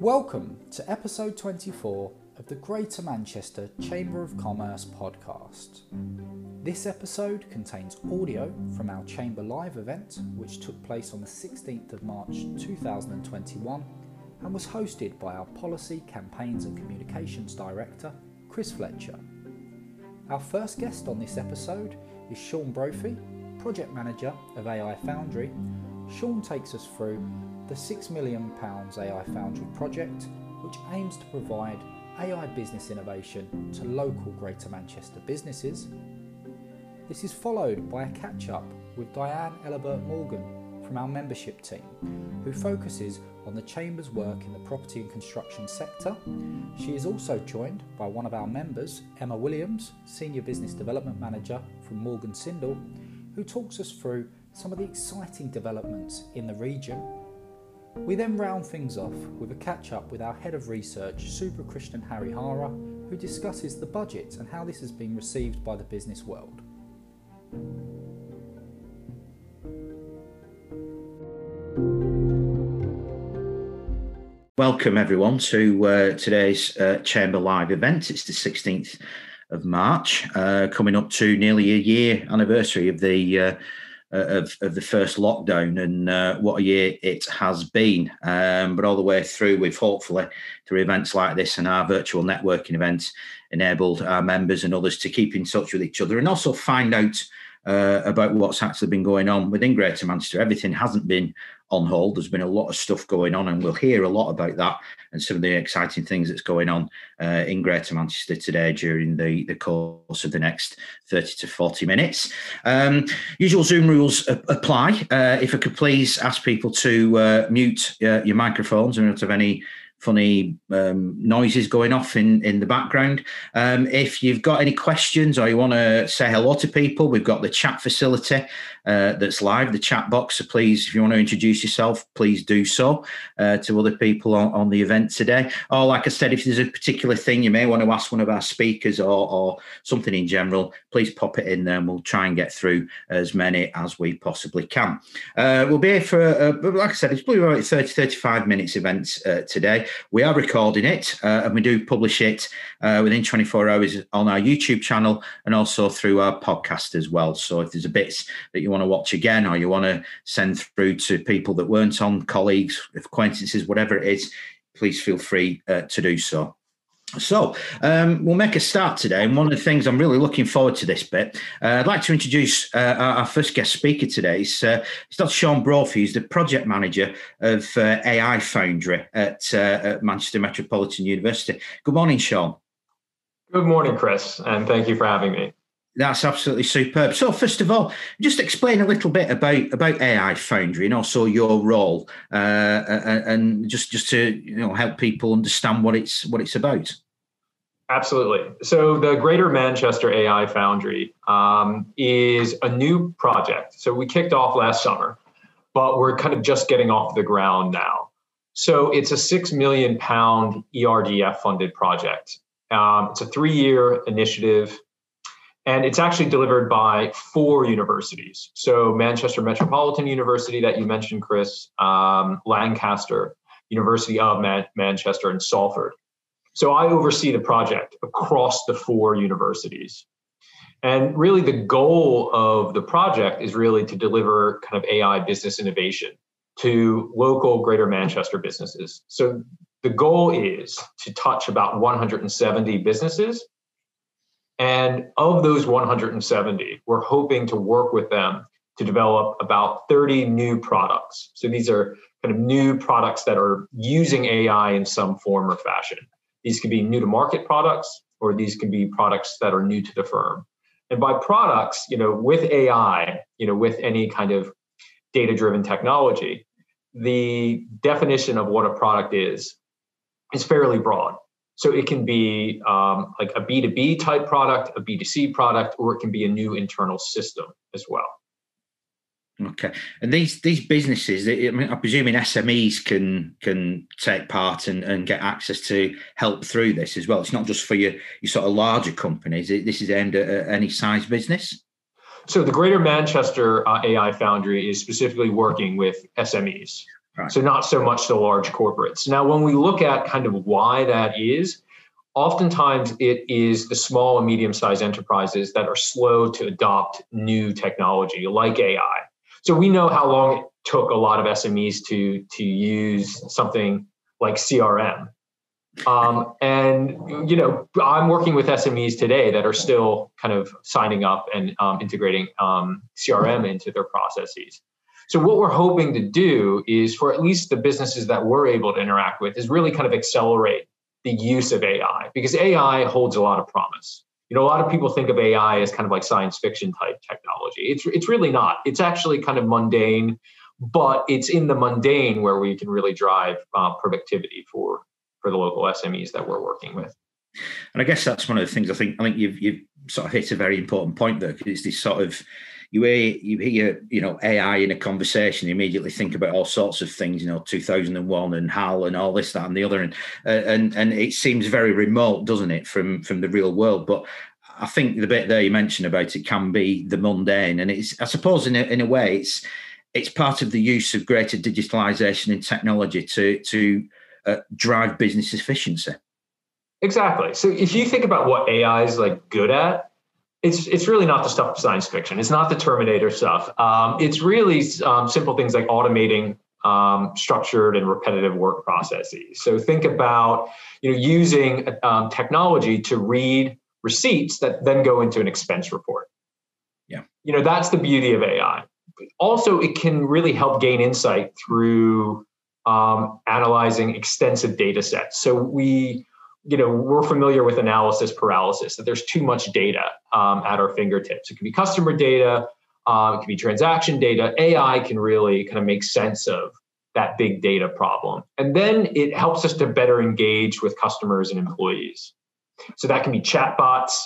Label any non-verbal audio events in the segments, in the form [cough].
Welcome to episode 24 of the Greater Manchester Chamber of Commerce podcast. This episode contains audio from our Chamber Live event, which took place on the 16th of March 2021 and was hosted by our Policy, Campaigns and Communications Director, Chris Fletcher. Our first guest on this episode is Sean Brophy, Project Manager of AI Foundry. Sean takes us through the £6 million AI Foundry project, which aims to provide AI business innovation to local Greater Manchester businesses. This is followed by a catch up with Diane Ellibert Morgan from our membership team, who focuses on the Chamber's work in the property and construction sector. She is also joined by one of our members, Emma Williams, Senior Business Development Manager from Morgan Sindall, who talks us through some of the exciting developments in the region we then round things off with a catch up with our head of research, Subra Krishnan-Harihara, who discusses the budget and how this has been received by the business world. Welcome everyone to uh, today's uh, Chamber Live event. It's the 16th of March, uh, coming up to nearly a year anniversary of the uh, of, of the first lockdown and uh, what a year it has been. Um, but all the way through, we've hopefully, through events like this and our virtual networking events, enabled our members and others to keep in touch with each other and also find out uh, about what's actually been going on within Greater Manchester. Everything hasn't been on hold. There's been a lot of stuff going on, and we'll hear a lot about that and some of the exciting things that's going on uh, in Greater Manchester today during the, the course of the next 30 to 40 minutes. Um, usual Zoom rules apply. Uh, if I could please ask people to uh, mute uh, your microphones and not have any funny um, noises going off in, in the background. Um, if you've got any questions or you want to say hello to people, we've got the chat facility uh, that's live, the chat box. So please, if you want to introduce yourself, please do so uh, to other people on, on, the event today. Or, like I said, if there's a particular thing you may want to ask one of our speakers or, or something in general, please pop it in there and we'll try and get through as many as we possibly can. Uh, we'll be here for, uh, like I said, it's probably about 30, 35 minutes event uh, today. We are recording it uh, and we do publish it uh, within 24 hours on our YouTube channel and also through our podcast as well. So if there's a bits that you want to watch again or you want to send through to people that weren't on, colleagues, acquaintances, whatever it is, please feel free uh, to do so. So um, we'll make a start today, and one of the things I'm really looking forward to this bit. Uh, I'd like to introduce uh, our, first guest speaker today. It's, uh, it's Dr. Sean Brophy, who's the project manager of uh, AI Foundry at, uh, at, Manchester Metropolitan University. Good morning, Sean. Good morning, Chris, and thank you for having me. That's absolutely superb. So, first of all, just explain a little bit about about AI Foundry and also your role, uh, and just just to you know help people understand what it's what it's about. Absolutely. So, the Greater Manchester AI Foundry um, is a new project. So, we kicked off last summer, but we're kind of just getting off the ground now. So, it's a six million pound ERDF funded project. Um, it's a three year initiative and it's actually delivered by four universities. So, Manchester Metropolitan University, that you mentioned, Chris, um, Lancaster, University of Man- Manchester, and Salford. So, I oversee the project across the four universities. And really, the goal of the project is really to deliver kind of AI business innovation to local greater Manchester businesses. So, the goal is to touch about 170 businesses and of those 170, we're hoping to work with them to develop about 30 new products. So these are kind of new products that are using AI in some form or fashion. These could be new to market products, or these could be products that are new to the firm. And by products, you know, with AI, you know, with any kind of data driven technology, the definition of what a product is is fairly broad. So it can be um, like a B2B type product, a B2C product, or it can be a new internal system as well. Okay, and these these businesses, I mean, I'm presuming SMEs can can take part and, and get access to help through this as well. It's not just for your your sort of larger companies. This is aimed at any size business. So the Greater Manchester uh, AI Foundry is specifically working with SMEs. Right. So not so much the large corporates. Now, when we look at kind of why that is, oftentimes it is the small and medium-sized enterprises that are slow to adopt new technology like AI. So we know how long it took a lot of SMEs to to use something like CRM. Um, and you know, I'm working with SMEs today that are still kind of signing up and um, integrating um, CRM into their processes. So what we're hoping to do is for at least the businesses that we're able to interact with is really kind of accelerate the use of AI because AI holds a lot of promise. You know, a lot of people think of AI as kind of like science fiction type technology. It's it's really not. It's actually kind of mundane, but it's in the mundane where we can really drive uh, productivity for for the local SMEs that we're working with. And I guess that's one of the things I think I think you've you've sort of hit a very important point there because it's this sort of you hear you hear you know AI in a conversation, you immediately think about all sorts of things, you know, 2001 and HAL and all this, that, and the other, and uh, and and it seems very remote, doesn't it, from from the real world? But I think the bit there you mentioned about it can be the mundane, and it's I suppose in a, in a way it's it's part of the use of greater digitalization and technology to to uh, drive business efficiency. Exactly. So if you think about what AI is like good at, it's it's really not the stuff of science fiction. It's not the Terminator stuff. Um, it's really um, simple things like automating um, structured and repetitive work processes. So think about you know using um, technology to read receipts that then go into an expense report. Yeah, you know that's the beauty of AI. Also, it can really help gain insight through um, analyzing extensive data sets. So we you know we're familiar with analysis paralysis that there's too much data um, at our fingertips. It can be customer data um, it can be transaction data. Ai can really kind of make sense of that big data problem. And then it helps us to better engage with customers and employees. So that can be chatbots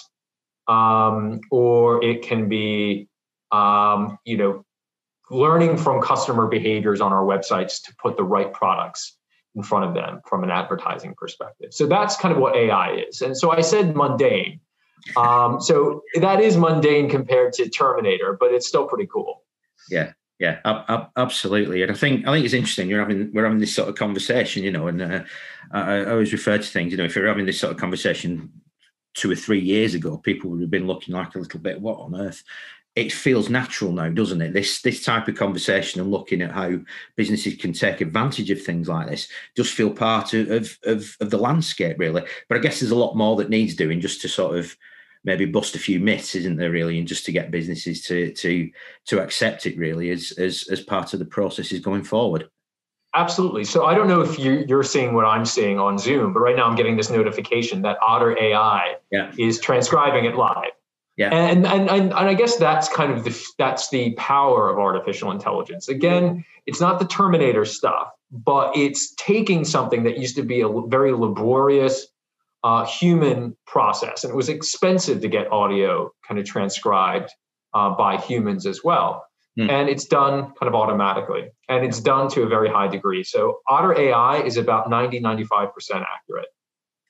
um, or it can be um, you know learning from customer behaviors on our websites to put the right products in front of them from an advertising perspective. So that's kind of what AI is. And so I said mundane. Um, so that is mundane compared to Terminator, but it's still pretty cool. Yeah, yeah, absolutely. And I think I think it's interesting. You're having we're having this sort of conversation, you know, and uh, I, I always refer to things. You know, if you're having this sort of conversation two or three years ago, people would have been looking like a little bit, what on earth it feels natural now, doesn't it? This this type of conversation and looking at how businesses can take advantage of things like this just feel part of, of, of the landscape, really. But I guess there's a lot more that needs doing just to sort of maybe bust a few myths, isn't there, really, and just to get businesses to to to accept it really as as as part of the processes going forward. Absolutely. So I don't know if you, you're seeing what I'm seeing on Zoom, but right now I'm getting this notification that Otter AI yeah. is transcribing it live. Yeah. And, and and and I guess that's kind of the that's the power of artificial intelligence. Again, it's not the Terminator stuff, but it's taking something that used to be a very laborious uh, human process, and it was expensive to get audio kind of transcribed uh, by humans as well. Hmm. And it's done kind of automatically, and it's done to a very high degree. So Otter AI is about 90, 95% accurate.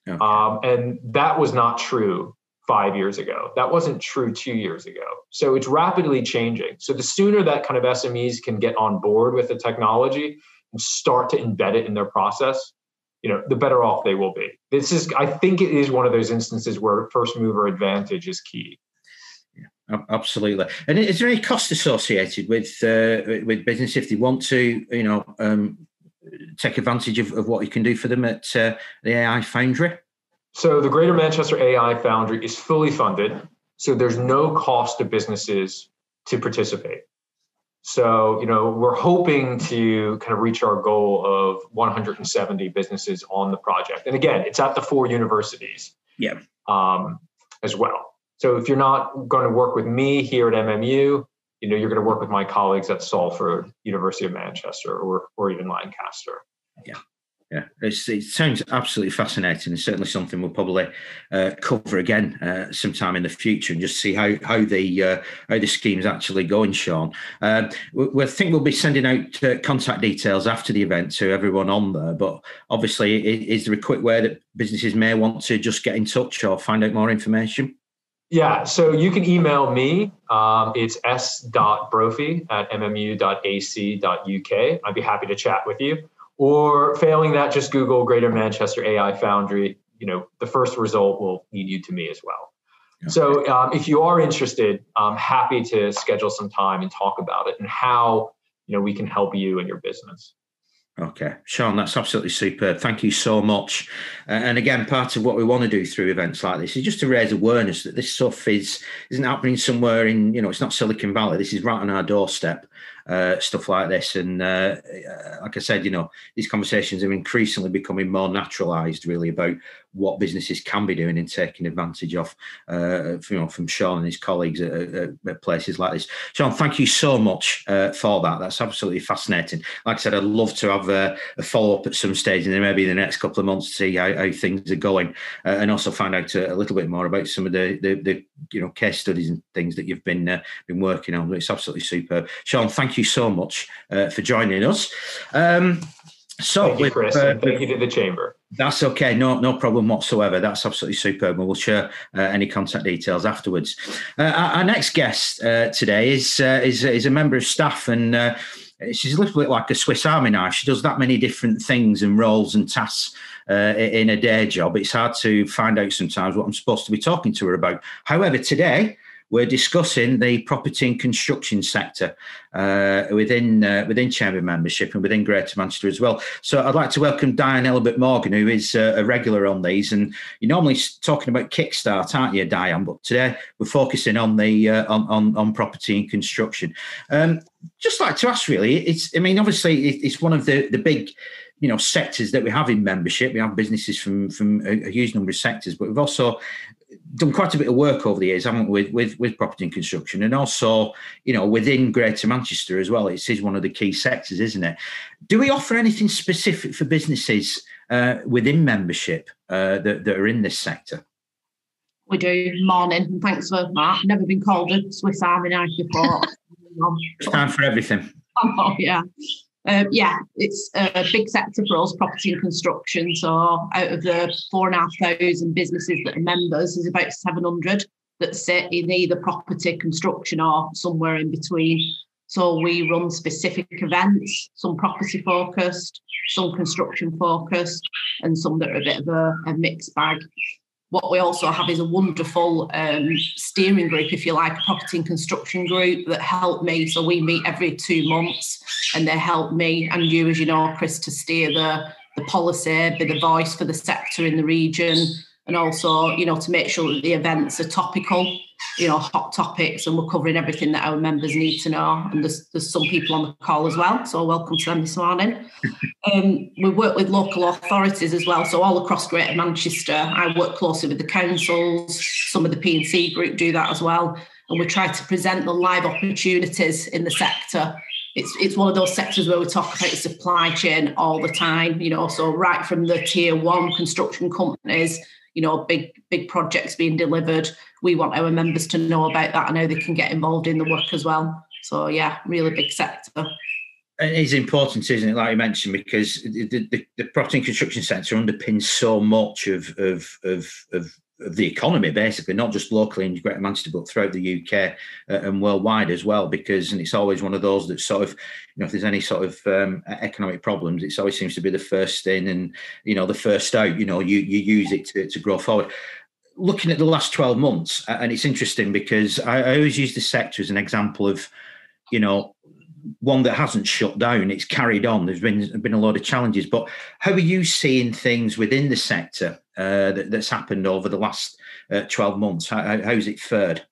Okay. Um, and that was not true five years ago. That wasn't true two years ago. So it's rapidly changing. So the sooner that kind of SMEs can get on board with the technology and start to embed it in their process, you know, the better off they will be. This is, I think, it is one of those instances where first mover advantage is key. Yeah, absolutely. And is there any cost associated with uh, with business if they want to, you know, um, take advantage of, of what you can do for them at uh, the AI Foundry? So the Greater Manchester AI Foundry is fully funded. So there's no cost to businesses to participate. So, you know, we're hoping to kind of reach our goal of 170 businesses on the project. And again, it's at the four universities. Yeah. Um, as well. So if you're not going to work with me here at MMU, you know, you're going to work with my colleagues at Salford, University of Manchester, or or even Lancaster. Yeah yeah, it's, it sounds absolutely fascinating, and certainly something we'll probably uh, cover again uh, sometime in the future, and just see how how the uh, how the scheme's actually going. Sean, um, we, we, think we'll be sending out uh, contact details after the event to everyone on there. But obviously, is, is there a quick way that businesses may want to just get in touch or find out more information? Yeah, so you can email me. Um, it's s.brophy at mmu.ac.uk. I'd be happy to chat with you. Or failing that, just Google Greater Manchester AI Foundry. You know, the first result will lead you to me as well. Yeah. So um, if you are interested, I'm happy to schedule some time and talk about it and how you know we can help you and your business. Okay, Sean, that's absolutely superb. Thank you so much. Uh, and again, part of what we want to do through events like this is just to raise awareness that this stuff is isn't happening somewhere in you know it's not Silicon Valley. This is right on our doorstep uh, stuff like this. And uh, like I said, you know, these conversations are increasingly becoming more naturalized, really, about what businesses can be doing in taking advantage of, uh, you know, from Sean and his colleagues at, at, at places like this. Sean, thank you so much uh, for that. That's absolutely fascinating. Like I said, I'd love to have a, a follow up at some stage, and then maybe in the next couple of months to see how, how things are going, uh, and also find out a, a, little bit more about some of the, the, the you know case studies and things that you've been uh, been working on. It's absolutely superb. Sean, thank you so much uh, for joining us. Um, so, thank you, Chris. Uh, thank you to the chamber. That's okay. No, no problem whatsoever. That's absolutely superb. And we'll share uh, any contact details afterwards. Uh, our, our, next guest uh, today is, uh, is is a member of staff, and uh, she's a little bit like a Swiss Army knife. She does that many different things and roles and tasks uh, in a day job. It's hard to find out sometimes what I'm supposed to be talking to her about. However, today we're discussing the property and construction sector uh, within uh, within Chamber membership and within Greater Manchester as well. So I'd like to welcome Diane Elbert Morgan, who is uh, a regular on these. And you're normally talking about Kickstart, aren't you, Diane? But today we're focusing on the uh, on, on, on property and construction. Um, just like to ask, really, it's I mean, obviously it's one of the the big you know sectors that we have in membership. We have businesses from from a, a, huge number of sectors, but we've also done quite a bit of work over the years, haven't we, with, with, with property and construction, and also, you know, within Greater Manchester as well. It is one of the key sectors, isn't it? Do we offer anything specific for businesses uh, within membership uh, that, that are in this sector? We do. Morning, thanks for that. Never been called a Swiss Army knife before. [laughs] it's time for everything. [laughs] Oh yeah. Um, yeah, it's a big sector for us, property and construction. So out of the four and a half thousand businesses that are members, there's about 700 that sit in either property, construction, or somewhere in between. So we run specific events, some property focused, some construction focused, and some that are a bit of a, a mixed bag what we also have is a wonderful um, steering group, if you like, a property and construction group that help me. So we meet every two months and they help me and you, as you know, Chris, to steer the, the policy, be the voice for the sector in the region, and also, you know, to make sure that the events are topical, you know, hot topics, and we're covering everything that our members need to know. And there's there's some people on the call as well, so welcome to them this morning. [laughs] um, we work with local authorities as well, so all across Greater Manchester. I work closely with the councils. Some of the P&C group do that as well, and we try to present the live opportunities in the sector it's it's one of those sectors where we talk about supply chain all the time, you know, so right from the tier one construction companies you know, big big projects being delivered. We want our members to know about that and how they can get involved in the work as well. So yeah, really big sector. It's important, isn't it? Like you mentioned, because the, the, the property and construction sector underpins so much of of, of of the economy, basically, not just locally in Greater Manchester, but throughout the UK uh, and worldwide as well. Because, and it's always one of those that sort of, you know, if there's any sort of um, economic problems, it always seems to be the first in and, you know, the first out. You know, you you use it to, to grow forward. Looking at the last 12 months, and it's interesting because I, I always use the sector as an example of, you know, one that hasn't shut down. It's carried on. There's been been a lot of challenges, but how are you seeing things within the sector uh, that, that's happened over the last uh, 12 months? How, how's it fared?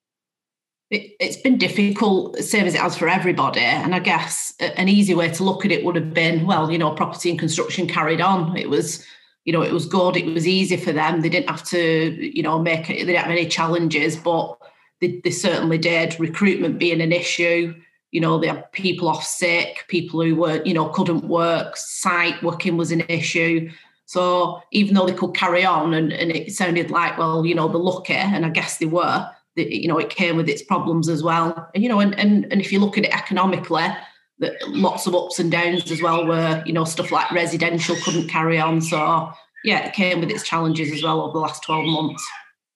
It, has been difficult, same as it has for everybody. And I guess an easy way to look at it would have been, well, you know, property and construction carried on. It was, you know, it was good. It was easy for them. They didn't have to, you know, make it. They didn't have any challenges, but they, they certainly did. Recruitment being an issue, you know, they had people off sick, people who were, you know, couldn't work, site working was an issue. So even though they could carry on and, and it sounded like, well, you know, they're lucky, and I guess they were, they, you know, it came with its problems as well. And, you know, and, and, and if you look at it economically, that lots of ups and downs as well where, you know, stuff like residential couldn't carry on. So yeah, it came with its challenges as well over the last 12 months.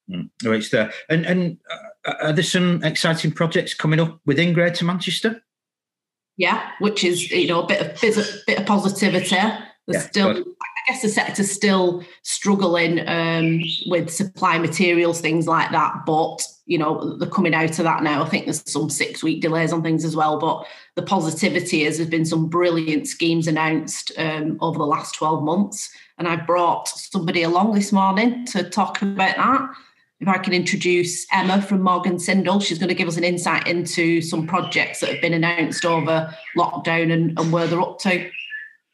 Mm. It's there. And and uh, are there some exciting projects coming up within Greater Manchester? Yeah, which is you know a bit of bit of positivity. There's yeah, still, guess, the sector's still struggling um, with supply materials, things like that. But you know, they're coming out of that now. I think there's some six week delays on things as well. But the positivity is there's been some brilliant schemes announced um, over the last 12 months. And I brought somebody along this morning to talk about that if I can introduce Emma from Morgan Sindall, she's going to give us an insight into some projects that have been announced over lockdown and, and where they're up to.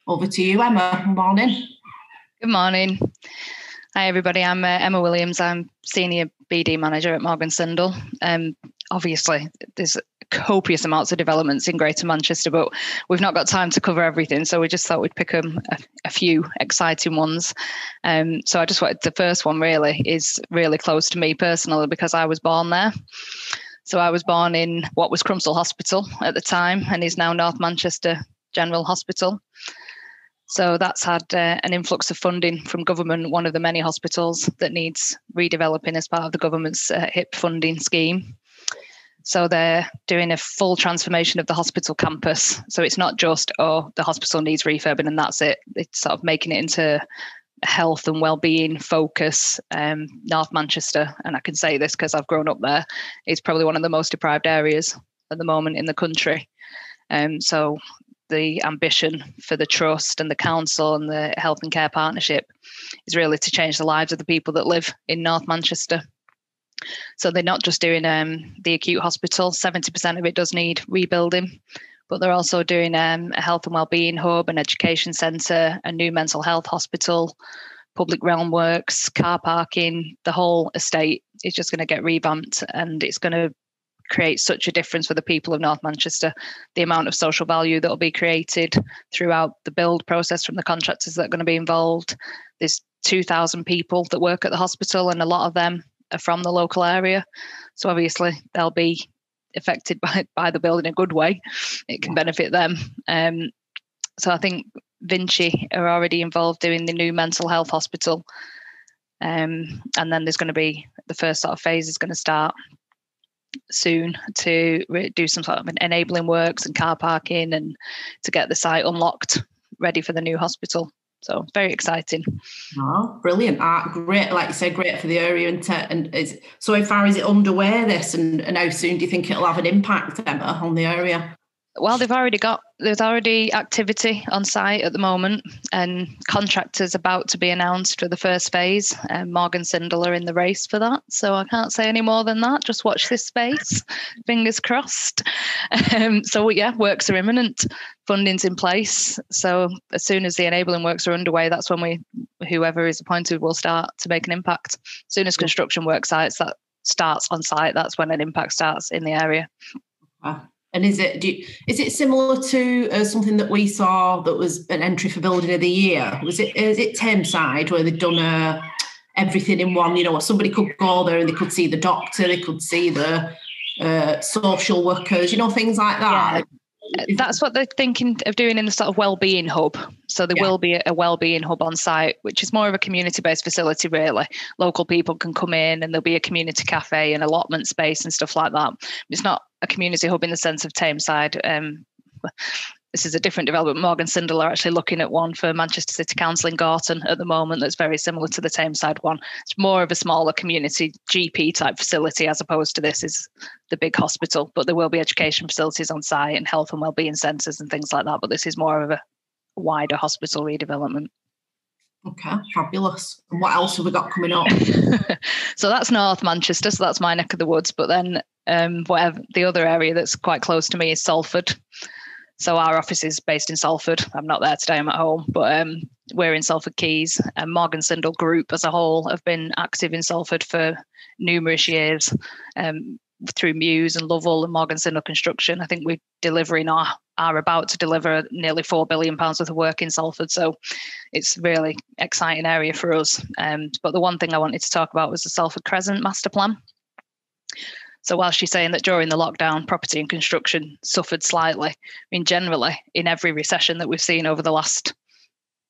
Over to you, Emma. Good morning. Good morning. Hi, everybody. I'm uh, Emma Williams. I'm Senior BD Manager at Morgan Sindall. Um, obviously, there's copious amounts of developments in Greater Manchester, but we've not got time to cover everything. So we just thought we'd pick um, a, a few exciting ones. Um, so I just wanted the first one really is really close to me personally because I was born there. So I was born in what was Crumpsall Hospital at the time and is now North Manchester General Hospital. So that's had uh, an influx of funding from government, one of the many hospitals that needs redeveloping as part of the government's uh, HIP funding scheme. So they're doing a full transformation of the hospital campus. So it's not just, oh, the hospital needs refurbing and that's it. It's sort of making it into health and well-being focus. Um, North Manchester, and I can say this because I've grown up there, is probably one of the most deprived areas at the moment in the country. Um, so the ambition for the trust and the council and the health and care partnership is really to change the lives of the people that live in North Manchester. So they're not just doing um, the acute hospital, 70% of it does need rebuilding, but they're also doing um, a health and wellbeing hub, an education centre, a new mental health hospital, public realm works, car parking, the whole estate is just going to get revamped and it's going to create such a difference for the people of North Manchester. The amount of social value that will be created throughout the build process from the contractors that are going to be involved. There's 2,000 people that work at the hospital, and a lot of them are from the local area. So obviously they'll be affected [laughs] by, by the build in a good way. It can benefit them. Um, so I think Vinci are already involved doing the new mental health hospital. Um, and then there's going to be the first sort of phase is going to start soon to do some sort of enabling works and car parking and to get the site unlocked ready for the new hospital. So very exciting. Oh, brilliant! Ah, great, like you said, great for the area. And, and is, so, far is it underway? This, and, and how soon do you think it'll have an impact, Emma, on the area? Well, they've already got there's already activity on site at the moment, and contractors about to be announced for the first phase. And Morgan Sindall are in the race for that, so I can't say any more than that. Just watch this space, [laughs] fingers crossed. Um, so yeah, works are imminent, funding's in place. So as soon as the enabling works are underway, that's when we, whoever is appointed, will start to make an impact. As soon as construction work sites that starts on site, that's when an impact starts in the area. Wow. And is it you, is it similar to uh, something that we saw that was an entry for building of the year? Was it is it Tameside where they'd done uh, everything in one? You know, somebody could go there and they could see the doctor, they could see the uh, social workers, you know, things like that. Yeah that's what they're thinking of doing in the sort of well-being hub. So there yeah. will be a well-being hub on site which is more of a community-based facility really. Local people can come in and there'll be a community cafe and allotment space and stuff like that. It's not a community hub in the sense of tameside um, this is a different development. Morgan Sindall are actually looking at one for Manchester City Council in Gorton at the moment that's very similar to the Tameside one. It's more of a smaller community GP type facility as opposed to this is the big hospital, but there will be education facilities on site and health and wellbeing centres and things like that. But this is more of a wider hospital redevelopment. Okay, fabulous. And what else have we got coming up? [laughs] so that's North Manchester, so that's my neck of the woods. But then um, whatever the other area that's quite close to me is Salford. So our office is based in Salford. I'm not there today. I'm at home, but um, we're in Salford Quays. And Morgan Sindall Group as a whole have been active in Salford for numerous years um, through Muse and Lovell and Morgan Sindall Construction. I think we're delivering our are about to deliver nearly four billion pounds worth of work in Salford. So it's a really exciting area for us. Um, but the one thing I wanted to talk about was the Salford Crescent master plan. So while she's saying that during the lockdown, property and construction suffered slightly, I mean, generally, in every recession that we've seen over the last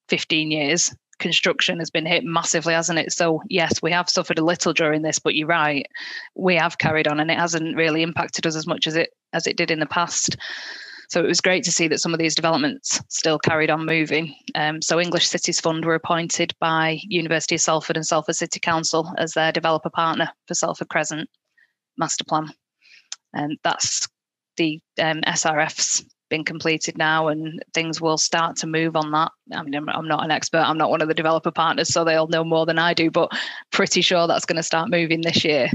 15 years, construction has been hit massively, hasn't it? So yes, we have suffered a little during this, but you're right, we have carried on, and it hasn't really impacted us as much as it as it did in the past. So it was great to see that some of these developments still carried on moving. Um, so English Cities Fund were appointed by University of Salford and Salford City Council as their developer partner for Salford Crescent master plan. And that's the um, SRF's been completed now and things will start to move on that. I mean, I'm, I'm, not an expert, I'm not one of the developer partners, so they'll know more than I do, but pretty sure that's going to start moving this year.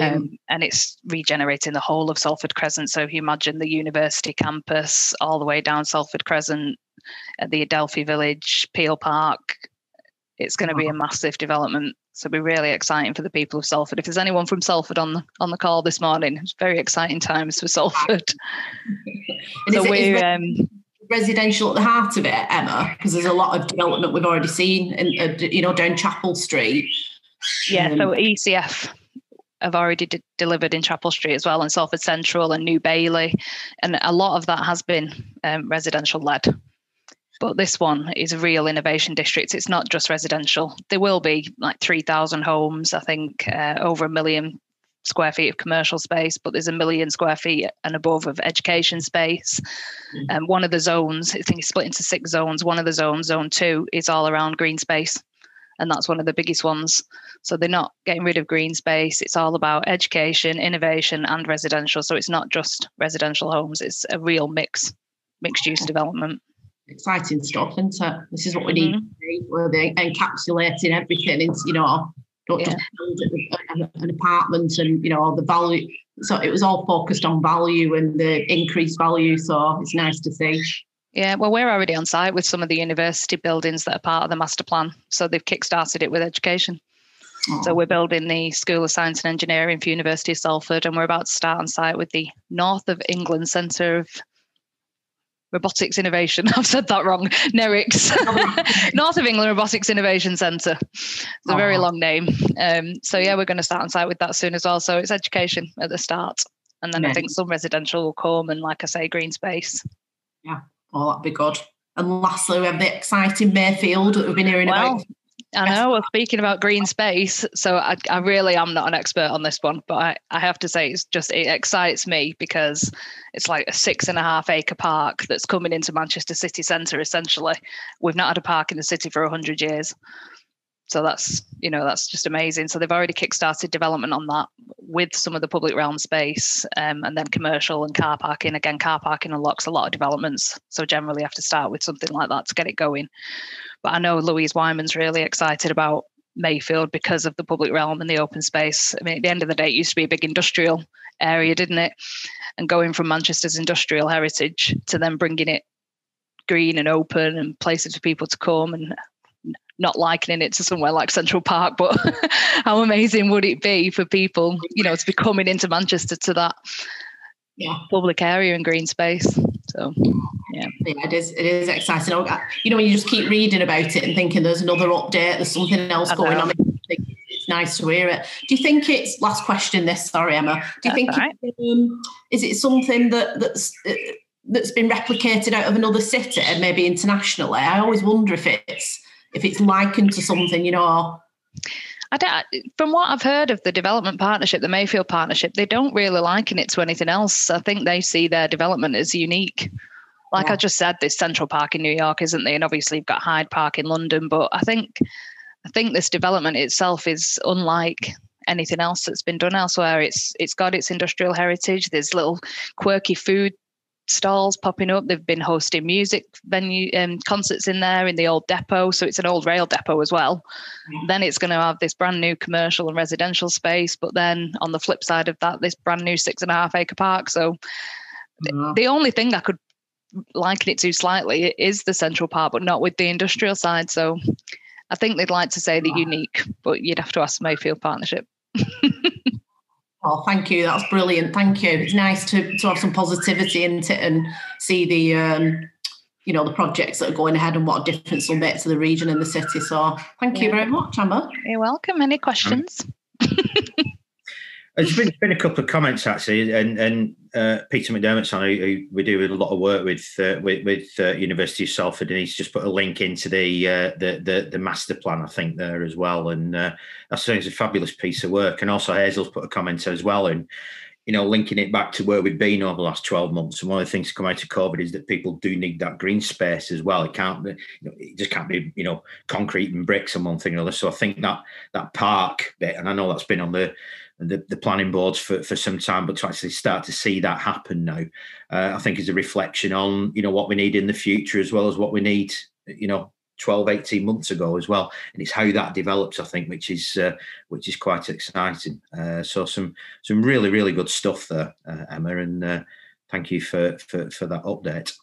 Um, and it's regenerating the whole of Salford Crescent. So if you imagine the university campus all the way down Salford Crescent, at the Adelphi Village, Peel Park, it's going to be a massive development. So it'll be really exciting for the people of Salford. If there's anyone from Salford on the on the call this morning, it's very exciting times for Salford. [laughs] so we're um, residential at the heart of it, Emma, because there's a lot of development we've already seen, in, uh, you know, down Chapel Street. Yeah, um, so ECF have already delivered in Chapel Street as well, and Salford Central and New Bailey, and a lot of that has been um, residential led. But this one is a real innovation district. It's not just residential. There will be like 3,000 homes, I think, uh, over a million square feet of commercial space, but there's a million square feet and above of education space. And mm-hmm. um, one of the zones, I think it's split into six zones. One of the zones, zone two, is all around green space and that's one of the biggest ones. So they're not getting rid of green space. It's all about education, innovation, and residential. So it's not just residential homes; it's a real mix, mixed use development. Exciting stuff, isn't it? This is what we need. Mm-hmm. They're encapsulating everything into, you know, not yeah. just build an apartment and you know all the value. So it was all focused on value and the increased value. So it's nice to see. Yeah, well, we're already on site with some of the university buildings that are part of the master plan. So they've kickstarted it with education. Oh. So we're building the School of Science and Engineering for University of Salford, and we're about to start on site with the North of England Centre of Robotics Innovation. [laughs] I've said that wrong. NERICS, [laughs] North of England Robotics Innovation Centre. It's a very long name. Um, so yeah, we're going to start on site with that soon as well. So it's education at the start, and then I think some residential will come, and like I say, green space. Yeah. Oh, that'd be good. And lastly, we have the exciting Mayfield that we've been hearing well, about. I know. Well, speaking about green space, so I, I really am not an expert on this one, but I, I have to say it's just it excites me because it's like a six and a half acre park that's coming into Manchester city centre. Essentially, we've not had a park in the city for hundred years, so that's you know that's just amazing. So they've already kickstarted development on that with some of the public realm space um, and then commercial and car parking. Again car parking unlocks a lot of developments so generally have to start with something like that to get it going. But i know louise wyman's really excited about mayfield because of the public realm and the open space. I mean at the end of the day it used to be a big industrial area didn't it? And going from manchester's industrial heritage to then bringing it green and open and places for people to come and not likening it to somewhere like Central Park, but [laughs] how amazing would it be for people, you know, to be coming into Manchester to that yeah. public area and green space. So yeah. yeah, it is. It is exciting. You know, when you just keep reading about it and thinking there's another update, there's something else going on. It's nice to hear it. Do you think it's last question? This, sorry, Emma. Do you think right. um, is it something that that's uh, that's been replicated out of another city, and maybe internationally? I always wonder if it's if it's likened to something, you know. I don't, from what I've heard of the development partnership, the Mayfield partnership, they don't really liken it to anything else. I think they see their development as unique. Like yeah. I just said, this Central Park in New York, isn't there? And obviously you've got Hyde Park in London, but I think I think this development itself is unlike anything else that's been done elsewhere. It's it's got its industrial heritage. There's little quirky food stalls popping up. They've been hosting music venue um, concerts in there in the old depot. So it's an old rail depot as well. Mm-hmm. Then it's going to have this brand new commercial and residential space. But then on the flip side of that, this brand new six and a half acre park. So mm-hmm. the only thing I could liken it to slightly is the central park, but not with the industrial side. So I think they'd like to say the unique, but you'd have to ask Mayfield Partnership. [laughs] Oh, thank you. That's brilliant. Thank you. It's nice to, to have some positivity in it and see the um, you know the projects that are going ahead and what a difference will make to the region and the city. So thank yeah. you very much, Amber. You're welcome. Any questions? There's been, been a couple of comments actually, and and uh, Peter McDermott's on, who, who, we do a lot of work with uh, with, with uh, University of Salford, and he's just put a link into the uh, the, the, the master plan, I think, there as well, and uh, that's a fabulous piece of work. And also Hazel's put a comment as well, and you know, linking it back to where we've been over the last 12 months. And one of the things to come out of COVID is that people do need that green space as well. It can't you know, it just can't be, you know, concrete and bricks and one thing or another. So I think that that park bit, and I know that's been on the the, the planning boards for, for some time, but to actually start to see that happen now, uh, I think is a reflection on, you know, what we need in the future as well as what we need, you know, 12 18 months ago as well. And it's how that develops i think which is uh, which is quite exciting. Uh, so some some really really good stuff there uh, emma and uh, thank you for, for for that update.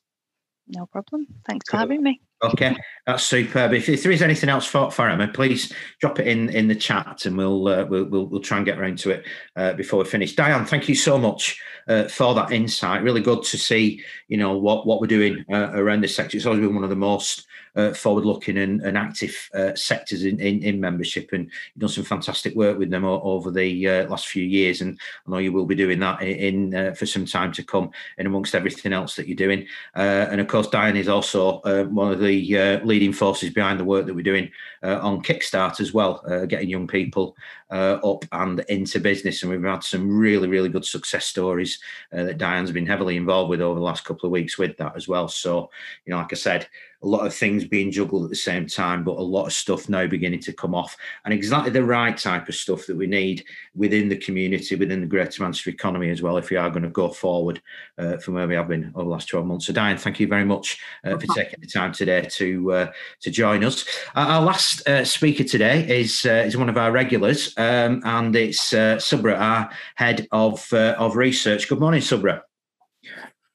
No problem. Thanks for having me okay that's superb if, if there is anything else for, for emma please drop it in in the chat and we'll uh, we'll, we'll, we'll try and get around to it uh, before we finish diane thank you so much for that insight really good to see you know what what we're doing around this sector it's always been one of the most uh, forward-looking and, and active uh, sectors in, in, in, membership, and you've done some fantastic work with them over the uh, last few years. And I know you will be doing that in, uh, for some time to come, in amongst everything else that you're doing. Uh, and of course, Diane is also uh, one of the Uh, leading forces behind the work that we're doing uh, on Kickstart as well, uh, getting young people up and into business. And we've had some really, really good success stories that Diane's been heavily involved with over the last couple of weeks with that as well. So, you know, like I said, a lot of things being juggled at the same time, but a lot of stuff now beginning to come off, and exactly the right type of stuff that we need within the community, within the Greater Manchester economy as well, if we are going to go forward uh, from where we have been over the last 12 months. So, Diane, thank you very much uh, for taking the time today to uh, to join us. our last uh, speaker today is uh, is one of our regulars, um, and it's uh, Subra, our head of of research. Good morning, Subra.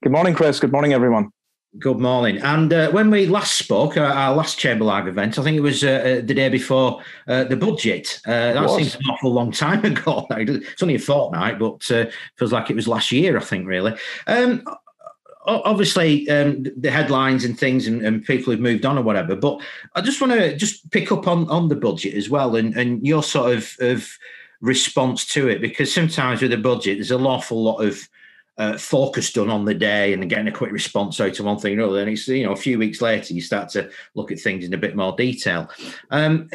Good morning, Chris. Good morning, everyone. Good morning. And uh, when we last spoke, uh, our last Chamber Live event, I think it was uh, uh the day before uh, the budget. Uh, that seems an awful long time [laughs] ago. It's only a fortnight, but feels like it was last year, I think, really. Um, obviously, um, the headlines and things and, and, people have moved on or whatever, but I just want to just pick up on, on the budget as well and, and your sort of, of response to it, because sometimes with the budget, there's an awful lot of uh, focus done on the day and getting a quick response out to one thing or another. And it's you know a few weeks later you start to look at things in a bit more detail. Um,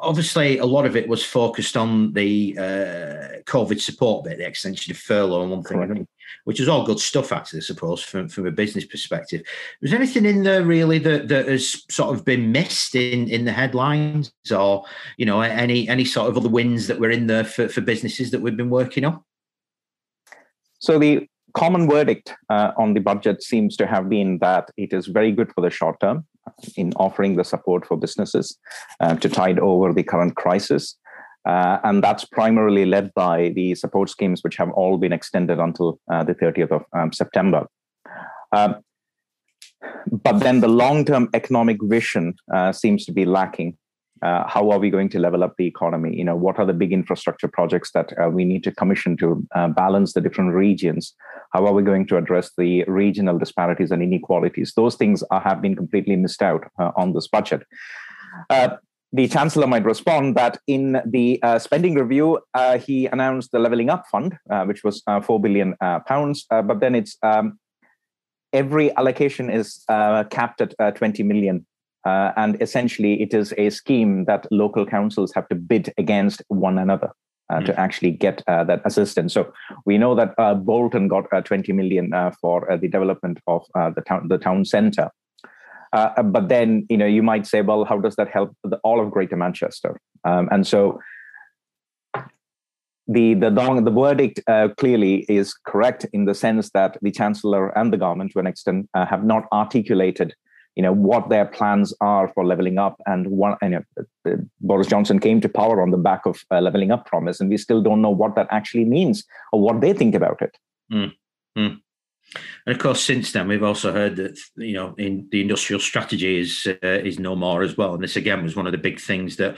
obviously, a lot of it was focused on the uh, COVID support bit, the extension of furlough and one thing, Correct. which is all good stuff actually, I suppose, from, from a business perspective. Was there anything in there really that, that has sort of been missed in, in the headlines, or you know any any sort of other wins that were in there for, for businesses that we've been working on? So the common verdict uh, on the budget seems to have been that it is very good for the short term in offering the support for businesses uh, to tide over the current crisis. Uh, and that's primarily led by the support schemes, which have all been extended until uh, the 30th of um, September. Um, but then the long term economic vision uh, seems to be lacking uh, how are we going to level up the economy? You know what are the big infrastructure projects that uh, we need to commission to uh, balance the different regions? How are we going to address the regional disparities and inequalities? Those things are, have been completely missed out uh, on this budget. Uh, the chancellor might respond that in the uh, spending review he announced the leveling up fund which was 4 billion pounds but then it's um, every allocation is capped at 20 million uh, and essentially, it is a scheme that local councils have to bid against one another. Uh, mm. To actually get uh, that assistance, so we know that uh, Bolton got uh, 20 million uh, for the development of the town, the town centre. but then, you know, you might say, well, how does that help the, all of Greater Manchester? Um, and so, the the the verdict uh, clearly is correct in the sense that the chancellor and the government, to an extent, uh, have not articulated you know what their plans are for leveling up and one you know, uh, boris johnson came to power on the back of a leveling up promise and we still don't know what that actually means or what they think about it mm. Mm. And of course, since then, we've also heard that you know, in the industrial strategy is uh, is no more as well. And this again was one of the big things that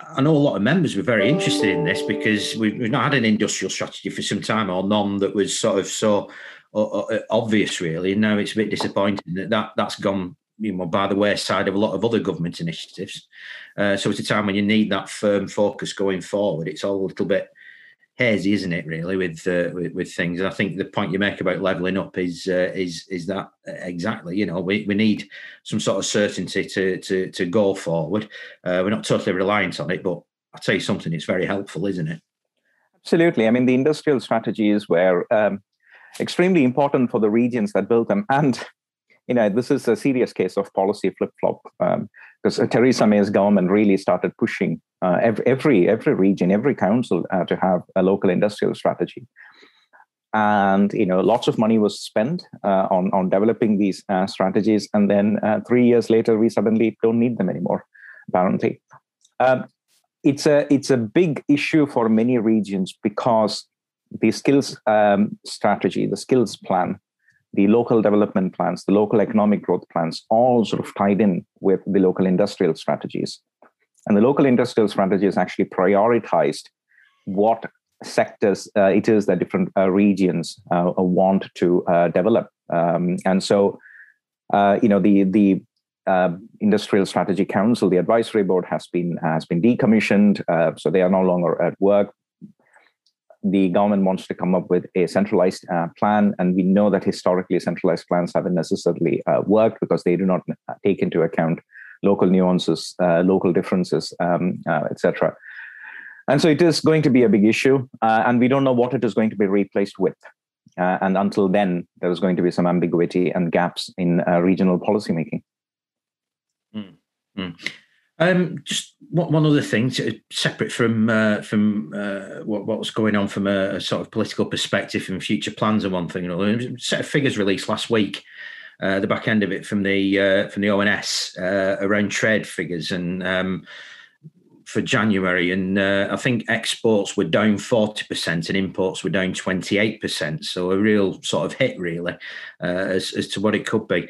I know a lot of members were very interested in this because we've, we've not had an industrial strategy for some time, or none that was sort of so uh, uh obvious, really. And now it's a bit disappointing that, that that's gone you know, by the wayside of a lot of other government initiatives. Uh, so it's a time when you need that firm focus going forward. It's all a little bit, hazy, isn't it? Really, with, uh, with with, things. And I think the point you make about leveling up is uh, is is that exactly. You know, we, we need some sort of certainty to to to go forward. Uh, we're not totally reliant on it, but I'll tell you something. It's very helpful, isn't it? Absolutely. I mean, the industrial strategies were um, extremely important for the regions that built them, and you know, this is a serious case of policy flip flop um, because Theresa May's government really started pushing uh, every, every, region, every council uh, to have a local industrial strategy. And you know, lots of money was spent uh, on on developing these uh, strategies, and then uh, three years later, we suddenly don't need them anymore. Apparently, um, it's a it's a big issue for many regions because the skills um, strategy, the skills plan, the local development plans, the local economic growth plans, all sort of tied in with the local industrial strategies. And the local industrial strategies actually prioritized what sectors uh, it is that different uh, regions uh, want to uh, develop. Um, and so, uh, you know, the the uh, Industrial Strategy Council, the advisory board, has been has been decommissioned, so they are no longer at work the government wants to come up with a centralized uh, plan, and we know that historically centralized plans haven't necessarily uh, worked because they do not take into account local nuances, uh, local differences, um, uh, etc. And so it is going to be a big issue, uh, and we don't know what it is going to be replaced with. Uh, and until then, there is going to be some ambiguity and gaps in regional policymaking. Mm. Mm. Um, just one other thing, separate from uh, from uh, what, what's going on from a, a, sort of political perspective and future plans and one thing. You know, set of figures released last week, uh, the back end of it from the uh, from the ONS uh, around trade figures and um, for January, and uh, I think exports were down forty percent and imports were down twenty eight percent. So a real sort of hit, really, as as to what it could be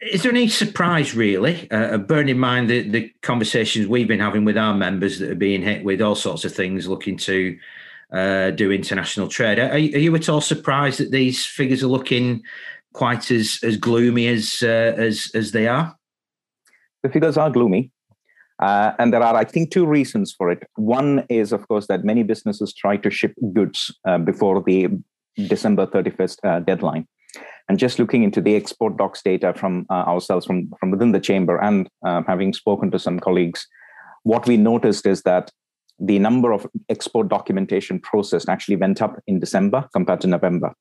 is there any surprise really, uh, bearing in mind the, the conversations we've been having with our members that are being hit with all sorts of things, looking to uh, do international trade? Are, are, you at all surprised that these figures are looking quite as as gloomy as uh, as as they are? The figures are gloomy, uh, and there are, I think, two reasons for it. One is, of course, that many businesses try to ship goods uh, before the December thirty first uh, deadline and just looking into the export docs data from uh, ourselves from, from within the chamber and uh, having spoken to some colleagues, what we noticed is that the number of export documentation processed actually went up in December compared to November.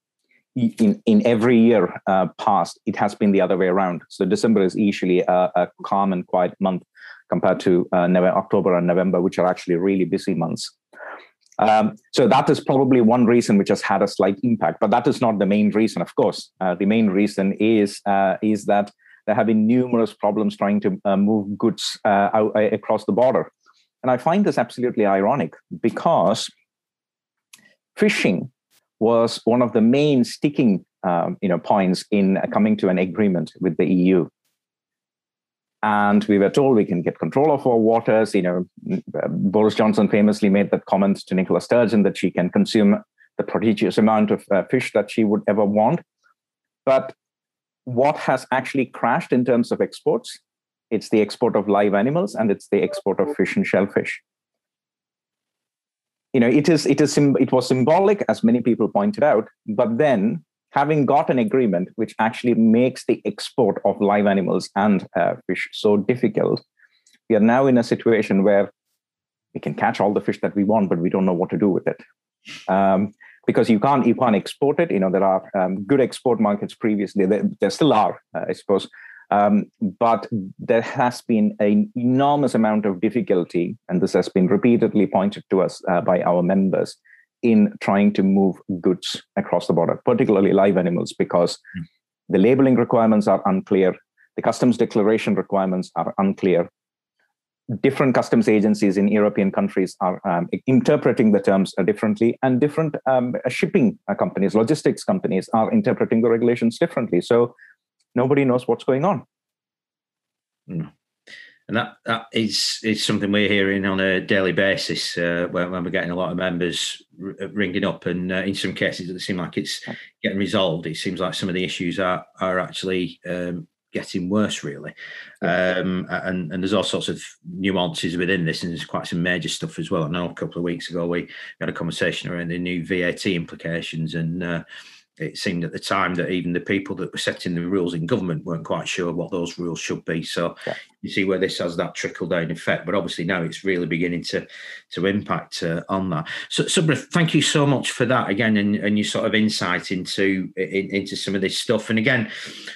In, in every year uh, past, it has been the other way around. So December is usually a, a calm and quiet month compared to uh, November, October and November, which are actually really busy months. Um, so that is probably one reason which has had a slight impact, but that is not the main reason. Of course, uh, the main reason is uh, is that there have been numerous problems trying to uh, move goods uh, out, uh, across the border, and I find this absolutely ironic because fishing was one of the main sticking um, you know points in coming to an agreement with the EU and we were told we can get control of our waters. You know, Boris Johnson famously made that comment to Nicola Sturgeon that she can consume the prodigious amount of uh, fish that she would ever want. But what has actually crashed in terms of exports? It's the export of live animals and it's the export of fish and shellfish. You know, it is it is it was symbolic, as many people pointed out, but then having got an agreement which actually makes the export of live animals and uh, fish so difficult, we are now in a situation where we can catch all the fish that we want, but we don't know what to do with it. Um, because you can't you can't export it. You know there are um, good export markets previously. There, there still are, uh, I suppose, um, but there has been an enormous amount of difficulty, and this has been repeatedly pointed to us uh, by our members in trying to move goods across the border, particularly live animals, because mm. the labeling requirements are unclear, the customs declaration requirements are unclear. Different customs agencies in European countries are um, interpreting the terms differently, and different um, shipping companies, logistics companies are interpreting the regulations differently. So nobody knows what's going on. Mm and that that is is something we're hearing on a daily basis uh, when, when, we're getting a lot of members r- uh, ringing up, and uh, in some cases it seems like it's getting resolved. It seems like some of the issues are are actually um, getting worse, really. Um, and, and there's all sorts of nuances within this, and there's quite some major stuff as well. I know a couple of weeks ago we had a conversation around the new VAT implications, and uh, it seemed at the time that even the people that were setting the rules in government weren't quite sure what those rules should be. So yeah. you see where this has that trickle down effect. But obviously now it's really beginning to to impact uh, on that. So, Subra, thank you so much for that again, and, and your sort of insight into in, into some of this stuff. And again,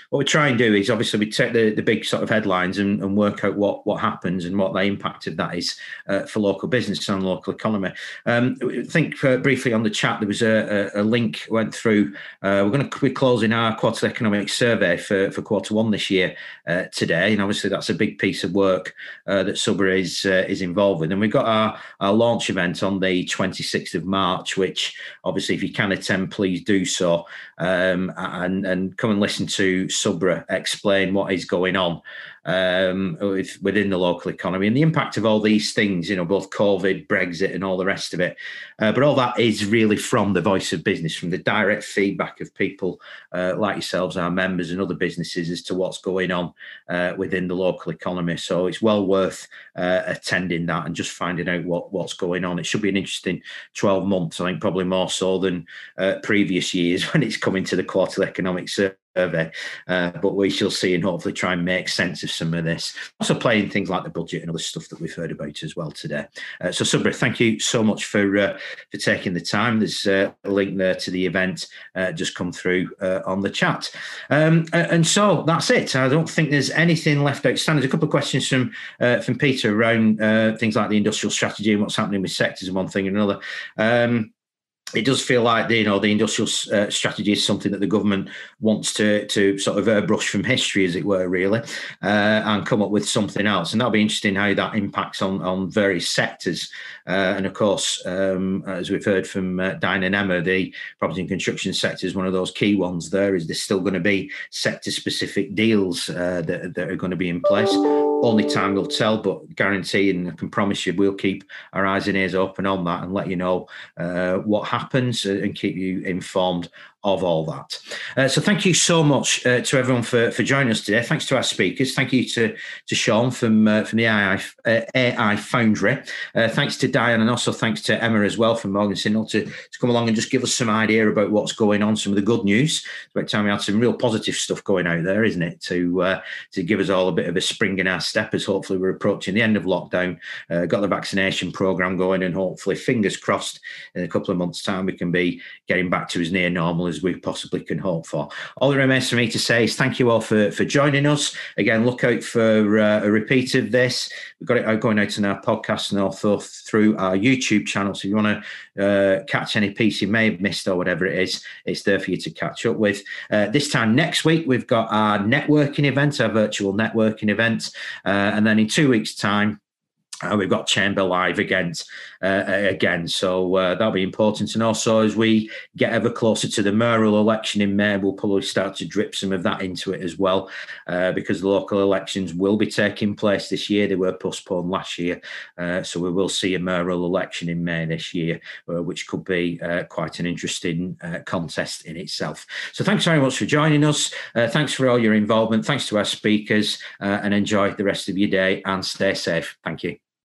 what we try and do is obviously we take the, the big sort of headlines and, and work out what what happens and what the impact of that is uh, for local business and local economy. Um, I think uh, briefly on the chat there was a, a, a link went through. Uh, we're going to be closing our quarterly economic survey for, for quarter one this year uh, today, and obviously that's a big piece of work uh, that Subra is uh, is involved with. And we've got our, our launch event on the 26th of March, which obviously if you can attend, please do so, um, and and come and listen to Subra explain what is going on um, with, within the local economy and the impact of all these things, you know, both COVID, Brexit, and all the rest of it. Uh, but all that is really from the voice of business, from the direct feedback of people uh, like yourselves, our members, and other businesses as to what's going on uh, within the local economy. So it's well worth uh, attending that and just finding out what, what's going on. It should be an interesting 12 months, I think, probably more so than uh, previous years [laughs] when it's coming to the quarterly economic survey survey. Uh, but we shall see and hopefully try and make sense of some of this. Also, playing things like the budget and other stuff that we've heard about as well today. Uh, so, Subra, thank you so much for uh, for taking the time. There's uh, a link there to the event uh, just come through uh, on the chat. Um, and so that's it. I don't think there's anything left outstanding. There's a couple of questions from from Peter around things like the industrial strategy and what's happening with sectors and one thing and another. Um, it does feel like you know the industrial uh, strategy is something that the government wants to to sort of airbrush from [laughs] history, as it were, really, uh, and come up with something else. And that'll be interesting how that impacts on on various sectors. Uh, and of course, um, as we've heard from uh, and Emma, the property and construction sector is one of those key ones. There is there's still going to be sector specific deals uh, that that are going to be in place. Only time will tell, but guarantee and I can promise you, we'll keep our eyes and ears open on that and let you know uh, what happens happens uh, and keep you informed of all that. Uh, so thank you so much uh, to everyone for, for joining us today. Thanks to our speakers. Thank you to, to Sean from uh, from the AI, uh, AI Foundry. Uh, thanks to Diane and also thanks to Emma as well from Morgan Sindall to, to come along and just give us some idea about what's going on, some of the good news. It's about time we had some real positive stuff going out there, isn't it? To uh, to give us all a bit of a spring in our step as hopefully we're approaching the end of lockdown, got the vaccination program going, and hopefully, fingers crossed, in a couple of months' time we can be getting back to as near normal as we possibly can hope for. All that remains for me to say is thank you all for, for joining us. Again, look out for uh, a repeat of this. We've got it going out in our podcast and also through our YouTube channel. So if you want to uh, catch any piece you may have missed or whatever it is, it's there for you to catch up with. Uh, this time next week, we've got our networking event, our virtual networking event. Uh, and then in two weeks' time, uh, we've got Chamber live against uh, again, so uh, that'll be important. And also, as we get ever closer to the mayoral election in May, we'll probably start to drip some of that into it as well, uh, because the local elections will be taking place this year. They were postponed last year, uh, so we will see a mayoral election in May this year, uh, which could be quite an interesting contest in itself. So, thanks very much for joining us. thanks for all your involvement. Thanks to our speakers, and enjoy the rest of your day and stay safe. Thank you.